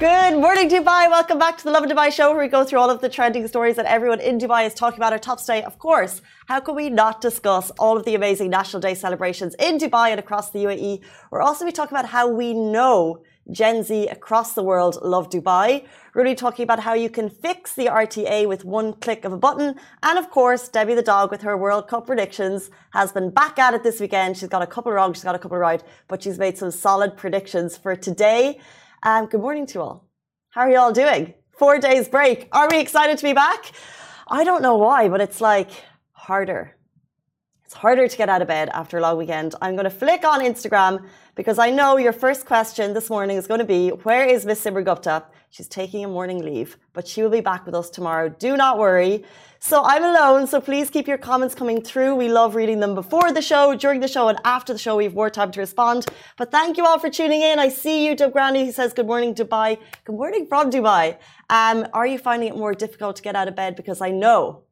Good morning, Dubai. Welcome back to the Lovin Dubai show, where we go through all of the trending stories that everyone in Dubai is talking about. Our top today, of course, how can we not discuss all of the amazing National Day celebrations in Dubai and across the UAE? We're also going be talking about how we know Gen Z across the world love Dubai. We're to be talking about how you can fix the RTA with one click of a button. And of course, Debbie the dog with her World Cup predictions has been back at it this weekend. She's got a couple wrong, she's got a couple right, but she's made some solid predictions for today. Um, good morning to all. How are you all doing? Four days break. Are we excited to be back? I don't know why, but it's like harder. It's harder to get out of bed after a long weekend. I'm going to flick on Instagram because I know your first question this morning is going to be Where is Miss Simran Gupta? She's taking a morning leave, but she will be back with us tomorrow. Do not worry. So I'm alone, so please keep your comments coming through. We love reading them before the show, during the show, and after the show. We have more time to respond. But thank you all for tuning in. I see you, Dub Granny, He says, Good morning, Dubai. Good morning from Dubai. Um, are you finding it more difficult to get out of bed? Because I know,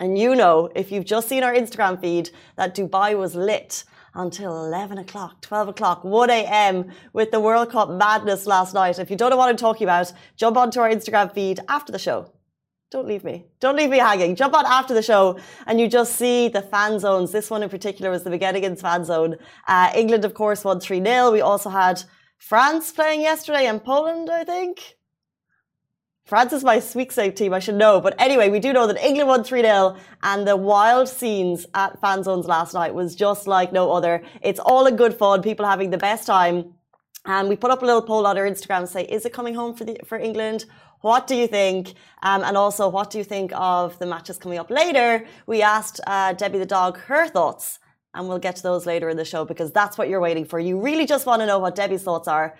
and you know, if you've just seen our Instagram feed, that Dubai was lit until 11 o'clock, 12 o'clock, 1 a.m. with the World Cup madness last night. If you don't know what I'm talking about, jump onto our Instagram feed after the show don't leave me. Don't leave me hanging. Jump on after the show and you just see the fan zones. This one in particular was the McGettigan's fan zone. Uh, England, of course, won 3 0. We also had France playing yesterday and Poland, I think. France is my sweepstake team, I should know. But anyway, we do know that England won 3 0, and the wild scenes at fan zones last night was just like no other. It's all in good fun, people having the best time. And we put up a little poll on our Instagram say, is it coming home for the for England what do you think? Um, and also, what do you think of the matches coming up later? We asked uh, Debbie the dog her thoughts, and we'll get to those later in the show because that's what you're waiting for. You really just want to know what Debbie's thoughts are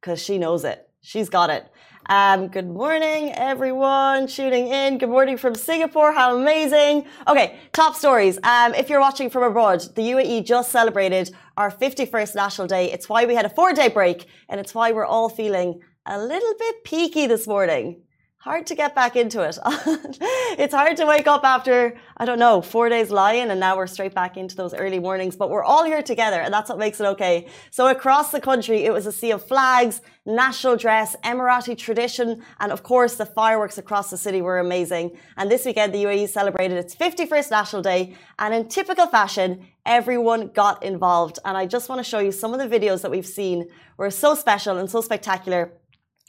because she knows it. She's got it. Um, good morning, everyone tuning in. Good morning from Singapore. How amazing. Okay, top stories. Um, if you're watching from abroad, the UAE just celebrated our 51st National Day. It's why we had a four day break, and it's why we're all feeling a little bit peaky this morning. Hard to get back into it. it's hard to wake up after, I don't know, four days lying and now we're straight back into those early mornings. But we're all here together and that's what makes it okay. So across the country, it was a sea of flags, national dress, Emirati tradition, and of course the fireworks across the city were amazing. And this weekend, the UAE celebrated its 51st National Day. And in typical fashion, everyone got involved. And I just want to show you some of the videos that we've seen were so special and so spectacular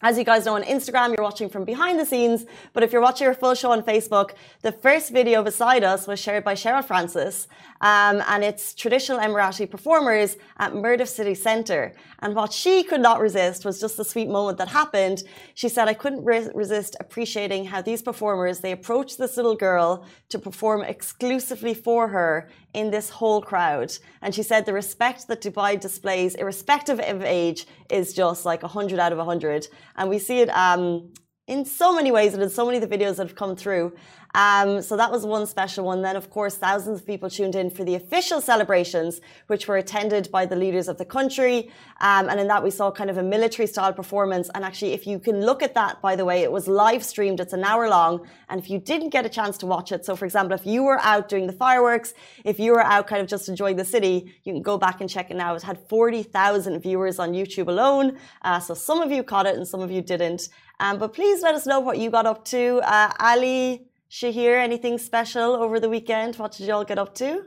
as you guys know on Instagram, you're watching from behind the scenes, but if you're watching our full show on Facebook, the first video beside us was shared by Cheryl Francis, um, and it's traditional Emirati performers at Mirdif City Centre. And what she could not resist was just the sweet moment that happened. She said, I couldn't re resist appreciating how these performers, they approached this little girl to perform exclusively for her in this whole crowd. And she said the respect that Dubai displays, irrespective of age, is just like 100 out of 100. And we see it um, in so many ways and in so many of the videos that have come through. Um, so that was one special one. Then, of course, thousands of people tuned in for the official celebrations, which were attended by the leaders of the country. Um, and in that, we saw kind of a military style performance. And actually, if you can look at that, by the way, it was live streamed. It's an hour long. And if you didn't get a chance to watch it, so for example, if you were out doing the fireworks, if you were out kind of just enjoying the city, you can go back and check it now. It had 40,000 viewers on YouTube alone. Uh, so some of you caught it and some of you didn't. Um, but please let us know what you got up to. Uh, Ali, Shahir, anything special over the weekend? What did you all get up to?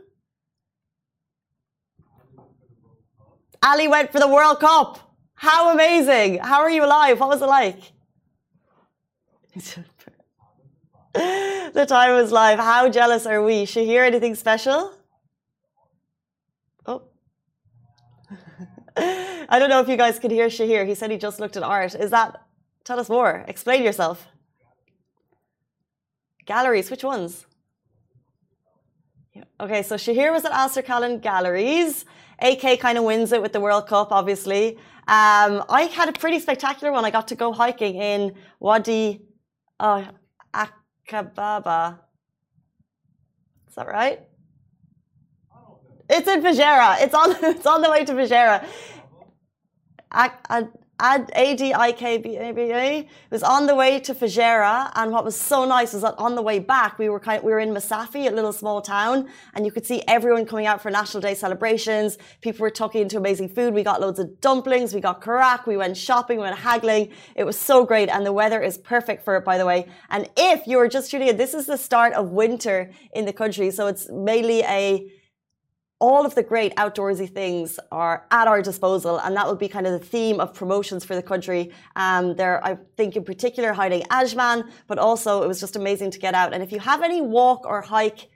Ali went for the World Cup. How amazing! How are you alive? What was it like? the time was live. How jealous are we? Shahir, anything special? Oh. I don't know if you guys could hear Shahir. He said he just looked at art. Is that, tell us more. Explain yourself. Galleries, which ones? Yeah. Okay, so Shahir was at Alserkal Galleries. AK kind of wins it with the World Cup, obviously. Um, I had a pretty spectacular one. I got to go hiking in Wadi uh, Akababa. Is that right? It's in Fujairah. It's on. It's on the way to Fujairah. A-D-I-K-B-A-B-A, was on the way to Fujairah. And what was so nice was that on the way back, we were kind of, we were in Masafi, a little small town, and you could see everyone coming out for National Day celebrations. People were tucking into amazing food. We got loads of dumplings, we got karak, we went shopping, we went haggling. It was so great, and the weather is perfect for it, by the way. And if you are just tuning in, this is the start of winter in the country, so it's mainly a all of the great outdoorsy things are at our disposal, and that will be kind of the theme of promotions for the country. Um, there, I think, in particular, hiding Ajman, but also it was just amazing to get out. And if you have any walk or hike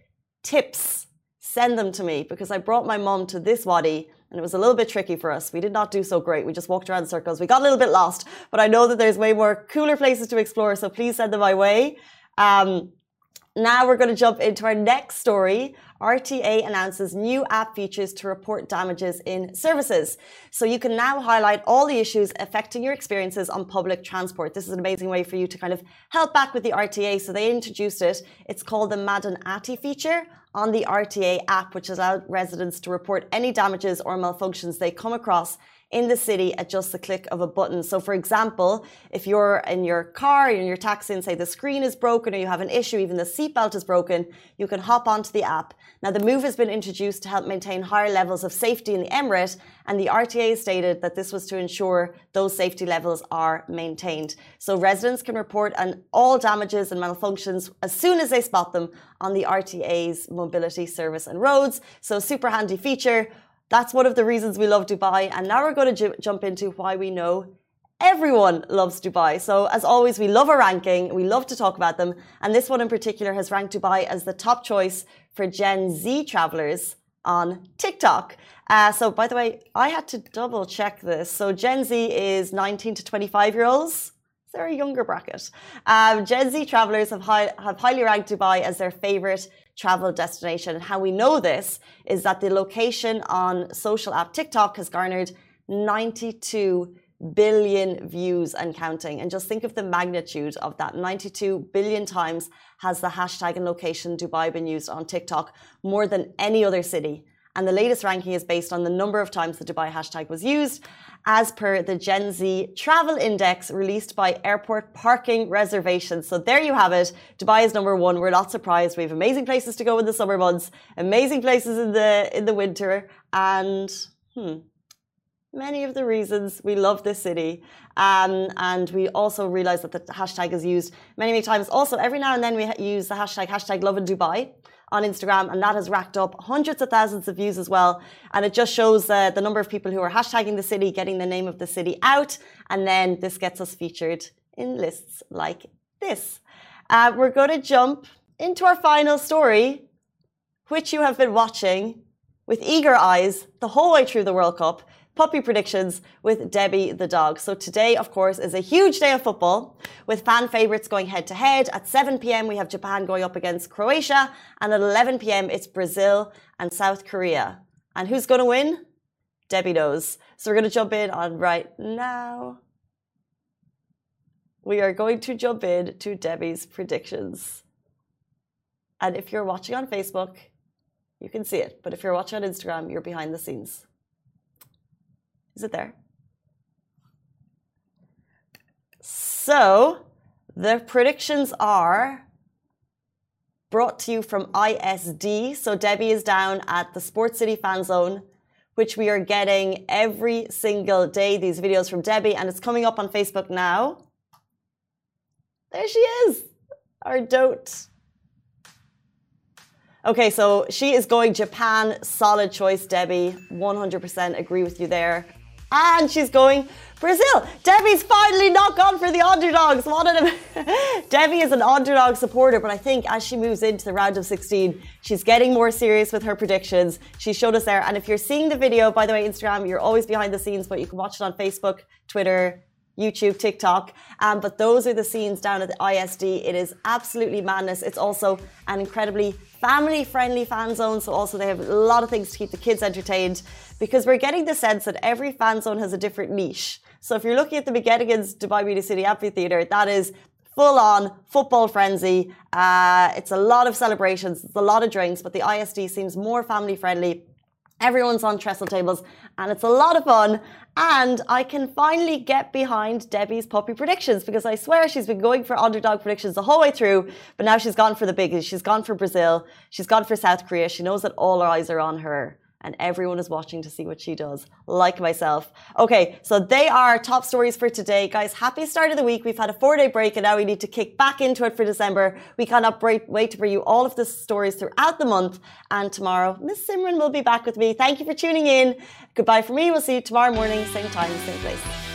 tips, send them to me because I brought my mom to this wadi. And it was a little bit tricky for us. We did not do so great. We just walked around circles. We got a little bit lost, but I know that there's way more cooler places to explore. So please send them my way. Um, now we're going to jump into our next story RTA announces new app features to report damages in services. So you can now highlight all the issues affecting your experiences on public transport. This is an amazing way for you to kind of help back with the RTA. So they introduced it. It's called the Madden Ati feature on the RTA app, which allows residents to report any damages or malfunctions they come across in the city at just the click of a button. So, for example, if you're in your car, in your taxi, and say the screen is broken or you have an issue, even the seatbelt is broken, you can hop onto the app. Now, the move has been introduced to help maintain higher levels of safety in the Emirate, and the RTA stated that this was to ensure those safety levels are maintained. So, residents can report on all damages and malfunctions as soon as they spot them on the RTA's mobility service and roads. So, super handy feature. That's one of the reasons we love Dubai. And now we're going to jump into why we know everyone loves Dubai. So, as always, we love a ranking. We love to talk about them. And this one in particular has ranked Dubai as the top choice for Gen Z travelers on TikTok. Uh, so, by the way, I had to double check this. So, Gen Z is 19 to 25 year olds. They're a younger bracket. Um, Gen Z travelers have, high, have highly ranked Dubai as their favorite travel destination. And how we know this is that the location on social app TikTok has garnered 92 billion views and counting. And just think of the magnitude of that 92 billion times has the hashtag and location Dubai been used on TikTok more than any other city. And the latest ranking is based on the number of times the Dubai hashtag was used, as per the Gen Z Travel Index released by Airport Parking Reservations. So there you have it. Dubai is number one. We're not surprised. We have amazing places to go in the summer months, amazing places in the in the winter, and hmm, many of the reasons we love this city. Um, and we also realize that the hashtag is used many, many times. Also, every now and then we use the hashtag hashtag Lovin Dubai on Instagram, and that has racked up hundreds of thousands of views as well. And it just shows uh, the number of people who are hashtagging the city, getting the name of the city out, and then this gets us featured in lists like this. Uh, we're going to jump into our final story, which you have been watching with eager eyes the whole way through the World Cup puppy predictions with Debbie the dog. So today, of course, is a huge day of football with fan favourites going head to head. At 7 p.m., we have Japan going up against Croatia, and at 11 p.m., it's Brazil and South Korea. And who's going to win? Debbie knows. So we're going to jump in on right now. We are going to jump in to Debbie's predictions. And if you're watching on Facebook, you can see it. But if you're watching on Instagram, you're behind the scenes. Is it there? So the predictions are brought to you from ISD. So Debbie is down at the Sports City fan zone, which we are getting every single day, these videos from Debbie, and it's coming up on Facebook now. There she is, our dote. Okay, so she is going Japan, solid choice, Debbie. 100% agree with you there. And she's going Brazil. Debbie's finally not gone for the underdogs. What an Debbie is an underdog supporter, but I think as she moves into the round of 16, she's getting more serious with her predictions. She showed us there. And if you're seeing the video, by the way, Instagram, you're always behind the scenes, but you can watch it on Facebook, Twitter, YouTube, TikTok. Um, but those are the scenes down at the ISD. It is absolutely madness. It's also an incredibly family friendly fan zone. So, also, they have a lot of things to keep the kids entertained because we're getting the sense that every fan zone has a different niche. So, if you're looking at the McGettigan's Dubai Media City Amphitheatre, that is full on football frenzy. Uh, it's a lot of celebrations, it's a lot of drinks, but the ISD seems more family friendly. Everyone's on trestle tables and it's a lot of fun. And I can finally get behind Debbie's puppy predictions because I swear she's been going for underdog predictions the whole way through, but now she's gone for the biggest. She's gone for Brazil. She's gone for South Korea. She knows that all eyes are on her and everyone is watching to see what she does, like myself. Okay, so they are top stories for today. Guys, happy start of the week. We've had a four day break and now we need to kick back into it for December. We cannot wait to bring you all of the stories throughout the month. And tomorrow, Miss Simran will be back with me. Thank you for tuning in. Goodbye from me. We'll see you tomorrow morning, same time, same place.